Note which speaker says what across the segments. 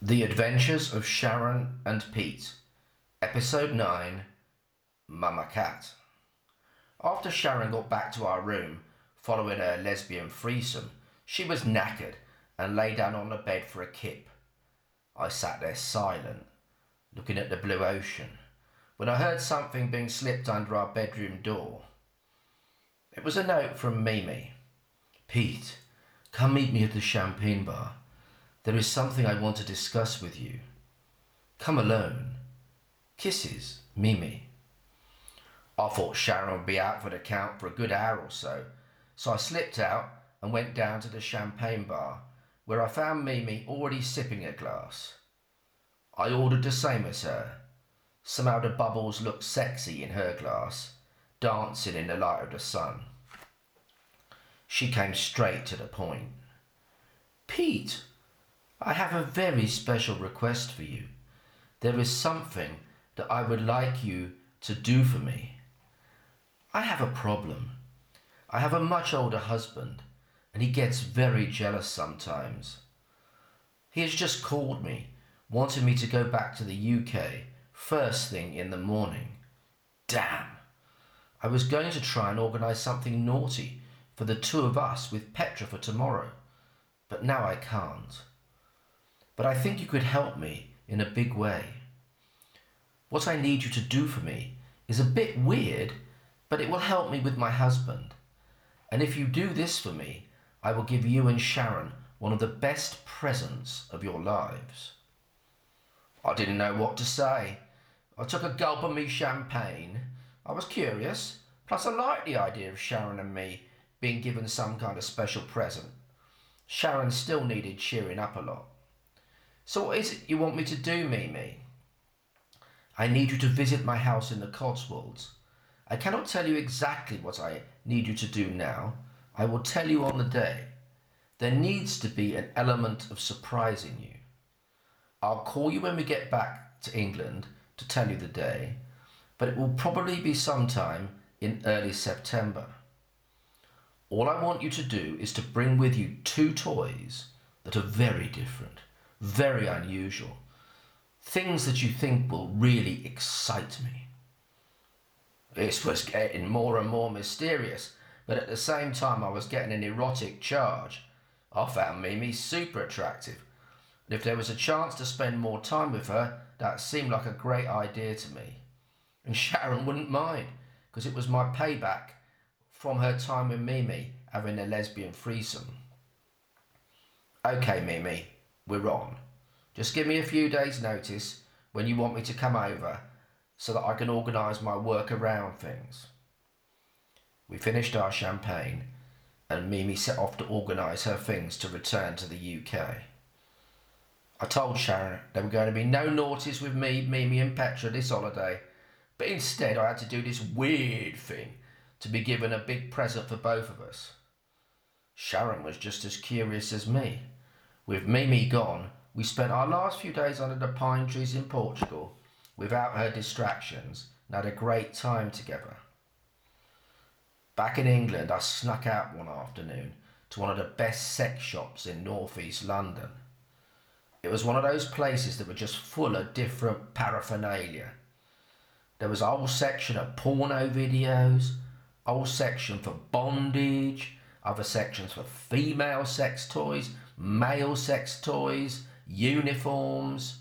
Speaker 1: The Adventures of Sharon and Pete, Episode 9 Mama Cat. After Sharon got back to our room following her lesbian threesome, she was knackered and lay down on the bed for a kip. I sat there silent, looking at the blue ocean, when I heard something being slipped under our bedroom door. It was a note from Mimi. Pete, come meet me at the champagne bar. There is something I want to discuss with you. Come alone. Kisses, Mimi. I thought Sharon would be out for the count for a good hour or so, so I slipped out and went down to the champagne bar, where I found Mimi already sipping a glass. I ordered the same as her. Somehow the bubbles looked sexy in her glass, dancing in the light of the sun. She came straight to the point. Pete, I have a very special request for you. There is something that I would like you to do for me. I have a problem. I have a much older husband, and he gets very jealous sometimes. He has just called me, wanting me to go back to the UK first thing in the morning. Damn! I was going to try and organise something naughty for the two of us with Petra for tomorrow, but now I can't but I think you could help me in a big way. What I need you to do for me is a bit weird, but it will help me with my husband. And if you do this for me, I will give you and Sharon one of the best presents of your lives. I didn't know what to say. I took a gulp of me champagne. I was curious, plus I liked the idea of Sharon and me being given some kind of special present. Sharon still needed cheering up a lot. So what is it you want me to do, Mimi? I need you to visit my house in the Cotswolds. I cannot tell you exactly what I need you to do now. I will tell you on the day. There needs to be an element of surprising you. I'll call you when we get back to England to tell you the day, but it will probably be sometime in early September. All I want you to do is to bring with you two toys that are very different very unusual. Things that you think will really excite me. This was getting more and more mysterious, but at the same time I was getting an erotic charge. I found Mimi super attractive, and if there was a chance to spend more time with her, that seemed like a great idea to me. And Sharon wouldn't mind, because it was my payback from her time with Mimi having a lesbian threesome. Okay, Mimi, we're on. Just give me a few days' notice when you want me to come over so that I can organise my work around things. We finished our champagne and Mimi set off to organise her things to return to the UK. I told Sharon there were going to be no naughties with me, Mimi and Petra this holiday, but instead I had to do this weird thing to be given a big present for both of us. Sharon was just as curious as me. With Mimi gone, we spent our last few days under the pine trees in Portugal without her distractions and had a great time together. Back in England, I snuck out one afternoon to one of the best sex shops in northeast London. It was one of those places that were just full of different paraphernalia. There was a whole section of porno videos, a whole section for bondage, other sections for female sex toys, male sex toys, uniforms,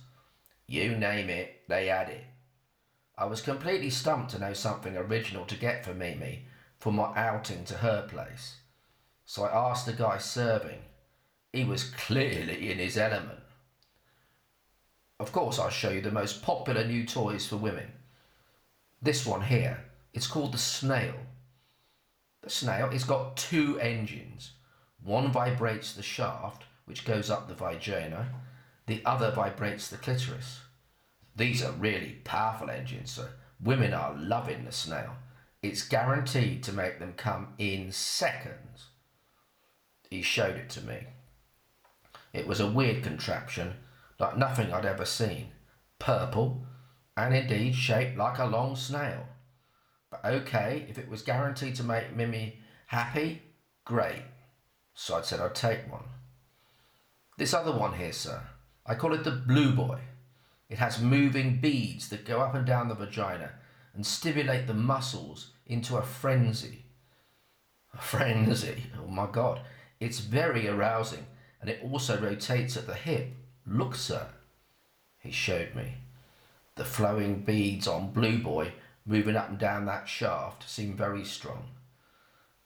Speaker 1: you name it, they had it. I was completely stumped to know something original to get for Mimi for my outing to her place. So I asked the guy serving. He was clearly in his element. Of course, I'll show you the most popular new toys for women. This one here, it's called the Snail. The Snail, it's got two engines. One vibrates the shaft, which goes up the vagina. The other vibrates the clitoris. These are really powerful engines, so women are loving the snail. It's guaranteed to make them come in seconds. He showed it to me. It was a weird contraption, like nothing I'd ever seen. Purple, and indeed shaped like a long snail. But okay, if it was guaranteed to make Mimi happy, great. So I said I'd take one. This other one here, sir. I call it the Blue Boy. It has moving beads that go up and down the vagina and stimulate the muscles into a frenzy. A frenzy, oh my god. It's very arousing and it also rotates at the hip. Look, sir. He showed me. The flowing beads on Blue Boy moving up and down that shaft seemed very strong.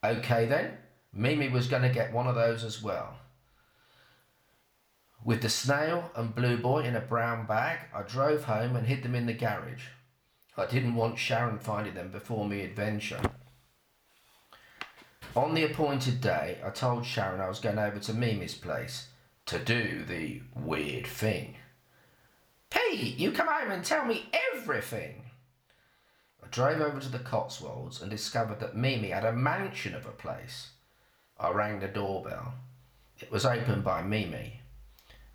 Speaker 1: Okay then, Mimi was going to get one of those as well. With the snail and Blue Boy in a brown bag, I drove home and hid them in the garage. I didn't want Sharon finding them before me adventure. On the appointed day, I told Sharon I was going over to Mimi's place to do the weird thing. Pete, you come home and tell me everything. I drove over to the Cotswolds and discovered that Mimi had a mansion of a place. I rang the doorbell. It was opened by Mimi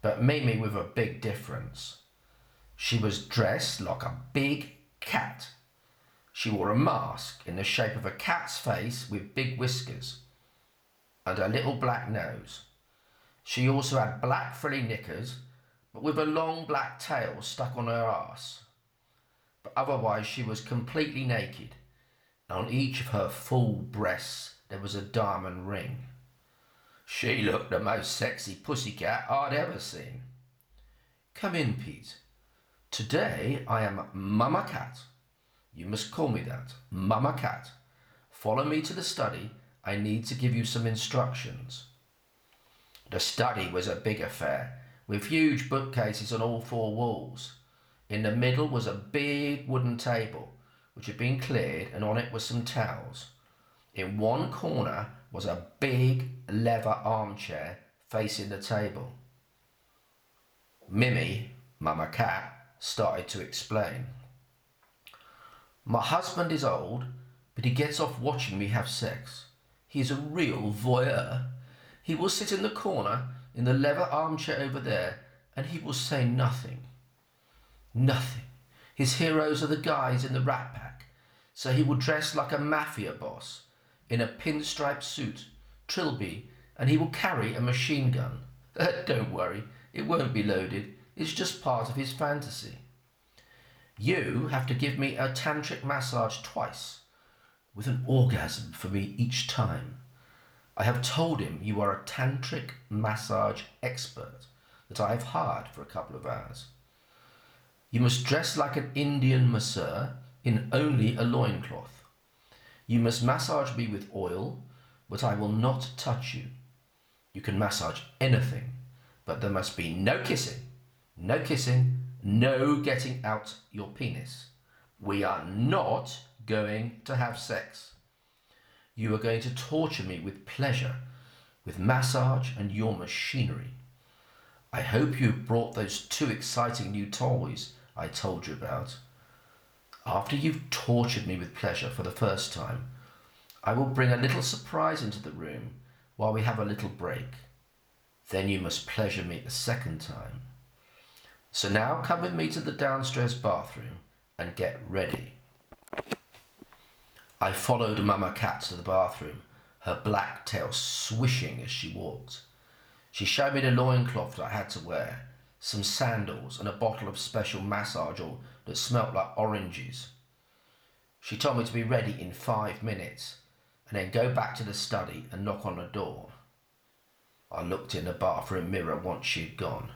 Speaker 1: but Mimi with a big difference. She was dressed like a big cat. She wore a mask in the shape of a cat's face with big whiskers and a little black nose. She also had black frilly knickers, but with a long black tail stuck on her ass. But otherwise, she was completely naked, and on each of her full breasts there was a diamond ring. She looked the most sexy pussycat I'd ever seen. Come in, Pete. Today I am Mama Cat. You must call me that, Mama Cat. Follow me to the study. I need to give you some instructions. The study was a big affair, with huge bookcases on all four walls. In the middle was a big wooden table, which had been cleared, and on it were some towels. In one corner was a big leather armchair facing the table. Mimi, Mama Cat, started to explain. My husband is old, but he gets off watching me have sex. He is a real voyeur. He will sit in the corner in the leather armchair over there and he will say nothing. Nothing. His heroes are the guys in the Rat Pack, so he will dress like a mafia boss in a pinstripe suit, trilby, and he will carry a machine gun. Uh, don't worry, it won't be loaded. It's just part of his fantasy. You have to give me a tantric massage twice, with an orgasm for me each time. I have told him you are a tantric massage expert that I have hired for a couple of hours. You must dress like an Indian masseur in only a loincloth. You must massage me with oil, but I will not touch you. You can massage anything, but there must be no kissing, no kissing, no getting out your penis. We are not going to have sex. You are going to torture me with pleasure, with massage and your machinery. I hope you brought those two exciting new toys I told you about. After you've tortured me with pleasure for the first time, I will bring a little surprise into the room while we have a little break. Then you must pleasure me a second time. So now come with me to the downstairs bathroom and get ready. I followed Mama Cat to the bathroom, her black tail swishing as she walked. She showed me the loincloth that I had to wear, some sandals, and a bottle of special massage oil that smelt like oranges. She told me to be ready in five minutes and then go back to the study and knock on the door. I looked in the bathroom mirror once she'd gone.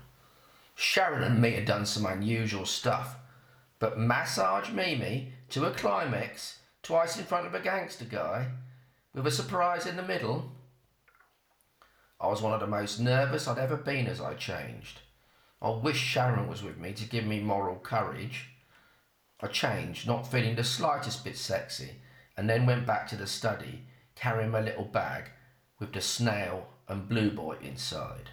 Speaker 1: Sharon and me had done some unusual stuff, but massage Mimi to a climax twice in front of a gangster guy with a surprise in the middle. I was one of the most nervous I'd ever been as I changed. I wish Sharon was with me to give me moral courage. I changed, not feeling the slightest bit sexy, and then went back to the study carrying my little bag with the snail and blue boy inside.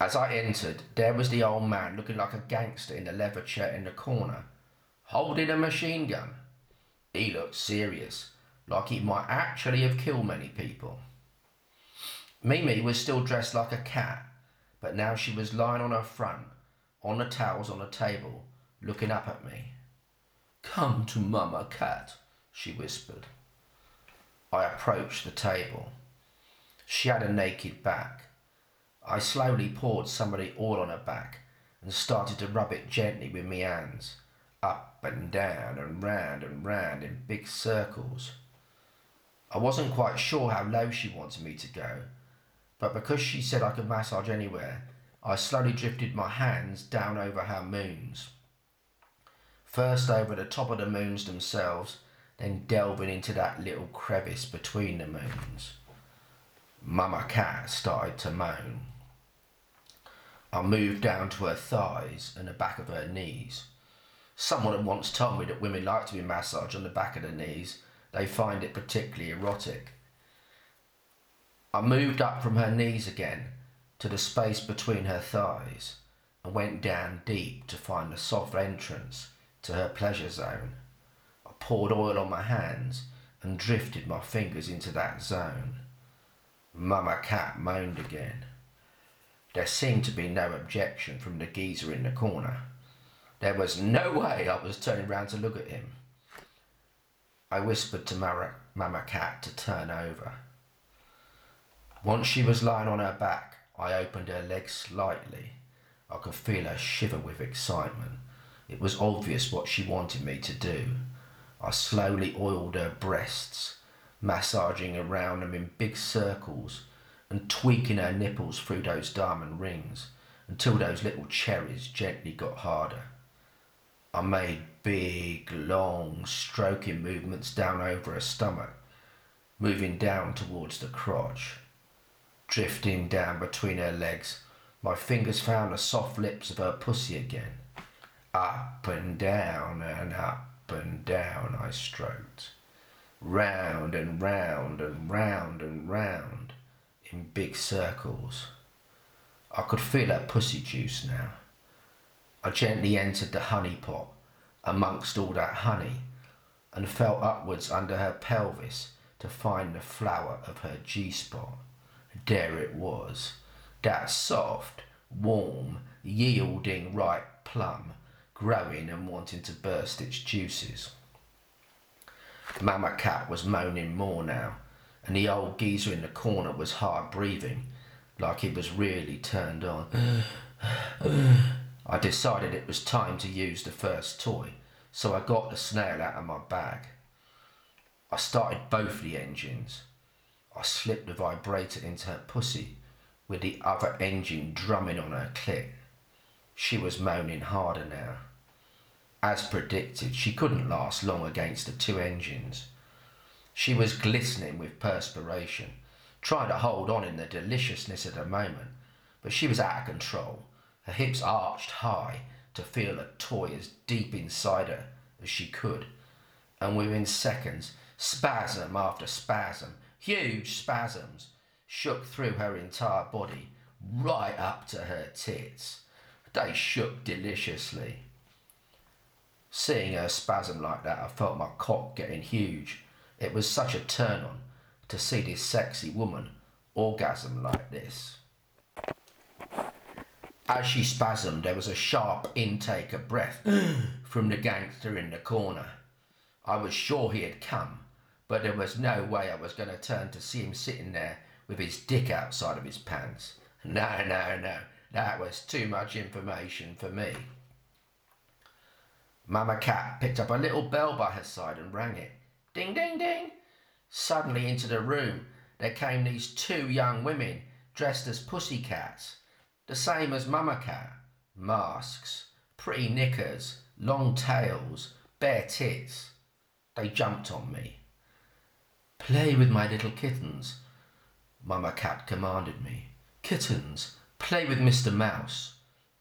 Speaker 1: As I entered, there was the old man looking like a gangster in the leather chair in the corner, holding a machine gun. He looked serious, like he might actually have killed many people. Mimi was still dressed like a cat, but now she was lying on her front, on the towels on the table, looking up at me. Come to Mama Cat, she whispered. I approached the table. She had a naked back. I slowly poured some of the oil on her back and started to rub it gently with my hands, up and down and round and round in big circles. I wasn't quite sure how low she wanted me to go, but because she said I could massage anywhere, I slowly drifted my hands down over her moons. First over the top of the moons themselves, then delving into that little crevice between the moons. Mama Cat started to moan. I moved down to her thighs and the back of her knees. Someone had once told me that women like to be massaged on the back of the knees. They find it particularly erotic. I moved up from her knees again to the space between her thighs and went down deep to find a soft entrance to her pleasure zone. I poured oil on my hands and drifted my fingers into that zone. Mama Cat moaned again. There seemed to be no objection from the geezer in the corner. There was no way I was turning round to look at him. I whispered to Mama, Mama Cat to turn over. Once she was lying on her back, I opened her legs slightly. I could feel her shiver with excitement. It was obvious what she wanted me to do. I slowly oiled her breasts, massaging around them in big circles and tweaking her nipples through those diamond rings until those little cherries gently got harder. I made big, long, stroking movements down over her stomach, moving down towards the crotch. Drifting down between her legs, my fingers found the soft lips of her pussy again. Up and down and up and down I stroked. Round and round and round and round in big circles. I could feel her pussy juice now. I gently entered the honey pot amongst all that honey and felt upwards under her pelvis to find the flower of her G spot. There it was, that soft, warm, yielding ripe plum, growing and wanting to burst its juices. Mama Cat was moaning more now, and the old geezer in the corner was hard breathing, like he was really turned on. I decided it was time to use the first toy, so I got the snail out of my bag. I started both the engines. I slipped the vibrator into her pussy, with the other engine drumming on her clit. She was moaning harder now. As predicted, she couldn't last long against the two engines. She was glistening with perspiration, trying to hold on in the deliciousness of the moment, but she was out of control, her hips arched high to feel a toy as deep inside her as she could, and within seconds, spasm after spasm, huge spasms, shook through her entire body, right up to her tits. They shook deliciously. Seeing her spasm like that, I felt my cock getting huge it was such a turn on to see this sexy woman orgasm like this. As she spasmed, there was a sharp intake of breath from the gangster in the corner. I was sure he had come, but there was no way I was going to turn to see him sitting there with his dick outside of his pants. No, no, no, that was too much information for me. Mama Cat picked up a little bell by her side and rang it. Ding, ding, ding. Suddenly into the room there came these two young women dressed as pussy cats, the same as Mama Cat. Masks, pretty knickers, long tails, bare tits. They jumped on me. Play with my little kittens, Mama Cat commanded me. Kittens, play with Mr. Mouse.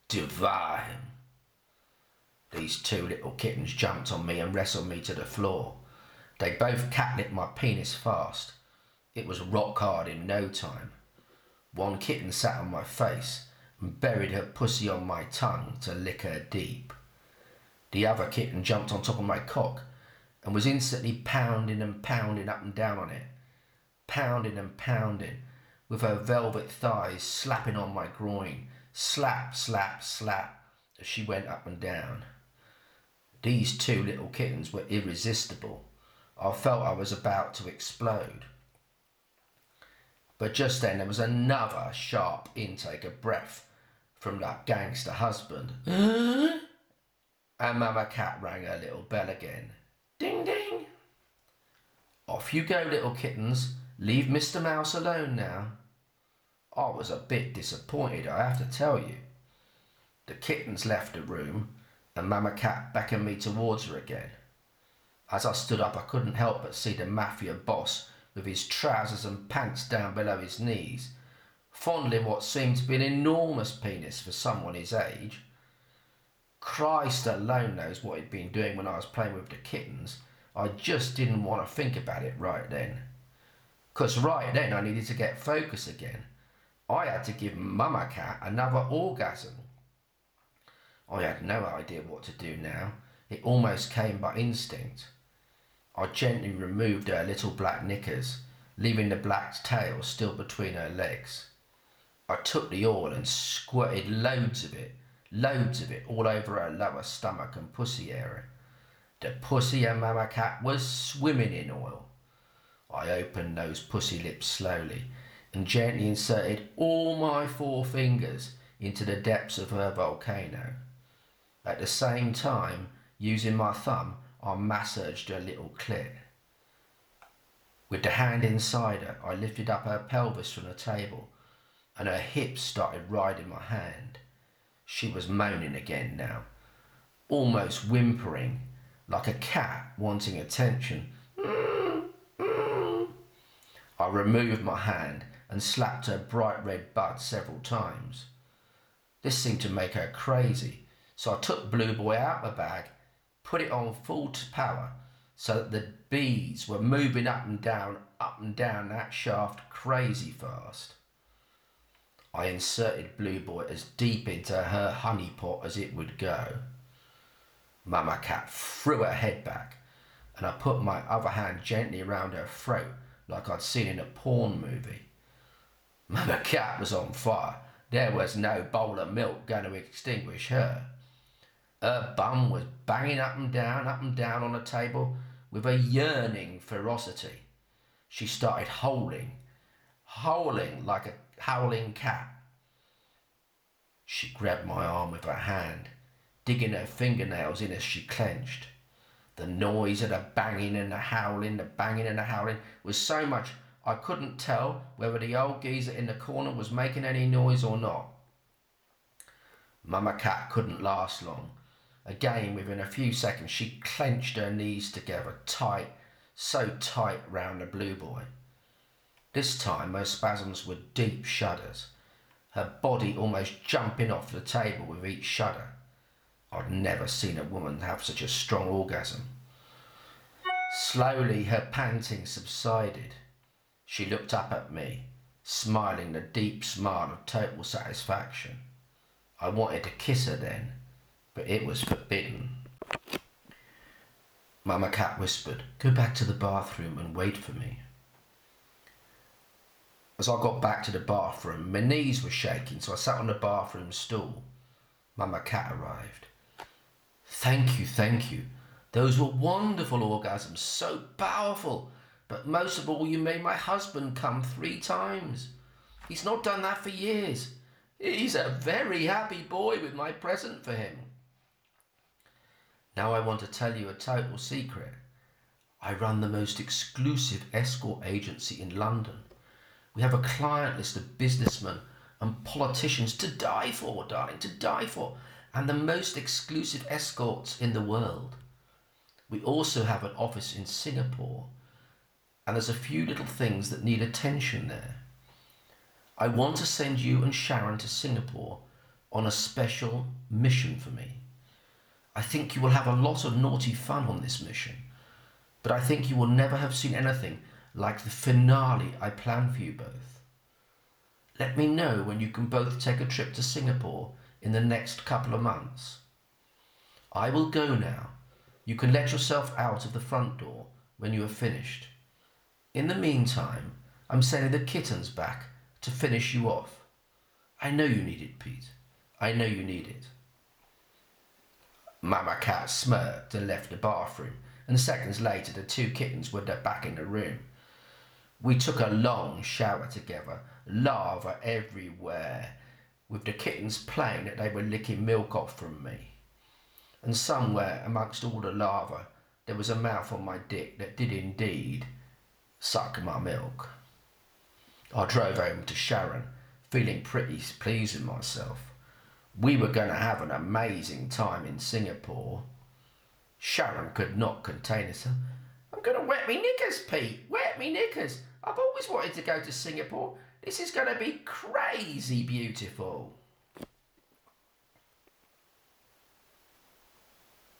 Speaker 1: Devour him. These two little kittens jumped on me and wrestled me to the floor. They both catnipped my penis fast. It was rock hard in no time. One kitten sat on my face and buried her pussy on my tongue to lick her deep. The other kitten jumped on top of my cock and was instantly pounding and pounding up and down on it, pounding and pounding, with her velvet thighs slapping on my groin, slap, slap, slap, as she went up and down. These two little kittens were irresistible. I felt I was about to explode. But just then there was another sharp intake of breath from that gangster husband. and Mama Cat rang her little bell again. Ding ding! Off you go, little kittens. Leave Mr. Mouse alone now. I was a bit disappointed, I have to tell you. The kittens left the room, and Mama Cat beckoned me towards her again. As I stood up, I couldn't help but see the mafia boss with his trousers and pants down below his knees, fondling what seemed to be an enormous penis for someone his age. Christ alone knows what he'd been doing when I was playing with the kittens. I just didn't want to think about it right then. Because right then I needed to get focus again. I had to give Mama Cat another orgasm. I had no idea what to do now. It almost came by instinct. I gently removed her little black knickers, leaving the black tail still between her legs. I took the oil and squirted loads of it, loads of it, all over her lower stomach and pussy area. The pussy and Mama Cat was swimming in oil. I opened those pussy lips slowly and gently inserted all my four fingers into the depths of her volcano. At the same time, using my thumb, I massaged her little clit. With the hand inside her, I lifted up her pelvis from the table, and her hips started riding my hand. She was moaning again now, almost whimpering, like a cat wanting attention. I removed my hand and slapped her bright red butt several times. This seemed to make her crazy, so I took Blue Boy out of the bag put it on full to power so that the bees were moving up and down, up and down that shaft crazy fast. I inserted Blue Boy as deep into her honey pot as it would go. Mama Cat threw her head back, and I put my other hand gently around her throat like I'd seen in a porn movie. Mama Cat was on fire. There was no bowl of milk going to extinguish her. Her bum was banging up and down, up and down on the table with a yearning ferocity. She started howling, howling like a howling cat. She grabbed my arm with her hand, digging her fingernails in as she clenched. The noise of the banging and the howling, the banging and the howling was so much I couldn't tell whether the old geezer in the corner was making any noise or not. Mama Cat couldn't last long Again, within a few seconds, she clenched her knees together tight, so tight round the blue boy. This time, her spasms were deep shudders, her body almost jumping off the table with each shudder. I'd never seen a woman have such a strong orgasm. Slowly, her panting subsided. She looked up at me, smiling a deep smile of total satisfaction. I wanted to kiss her then but it was forbidden. Mama Cat whispered, Go back to the bathroom and wait for me. As I got back to the bathroom, my knees were shaking, so I sat on the bathroom stool. Mama Cat arrived. Thank you, thank you. Those were wonderful orgasms, so powerful. But most of all, you made my husband come three times. He's not done that for years. He's a very happy boy with my present for him. Now I want to tell you a total secret. I run the most exclusive escort agency in London. We have a client list of businessmen and politicians to die for, darling, to die for, and the most exclusive escorts in the world. We also have an office in Singapore, and there's a few little things that need attention there. I want to send you and Sharon to Singapore on a special mission for me. I think you will have a lot of naughty fun on this mission, but I think you will never have seen anything like the finale I plan for you both. Let me know when you can both take a trip to Singapore in the next couple of months. I will go now. You can let yourself out of the front door when you have finished. In the meantime, I'm sending the kittens back to finish you off. I know you need it, Pete. I know you need it. Mama Cat smirked and left the bathroom, and seconds later the two kittens were back in the room. We took a long shower together, lava everywhere, with the kittens playing that they were licking milk off from me. And somewhere amongst all the lava, there was a mouth on my dick that did indeed suck my milk. I drove home to Sharon, feeling pretty pleased with myself. We were going to have an amazing time in Singapore. Sharon could not contain herself. I'm going to wet me knickers, Pete. Wet me knickers. I've always wanted to go to Singapore. This is going to be crazy beautiful.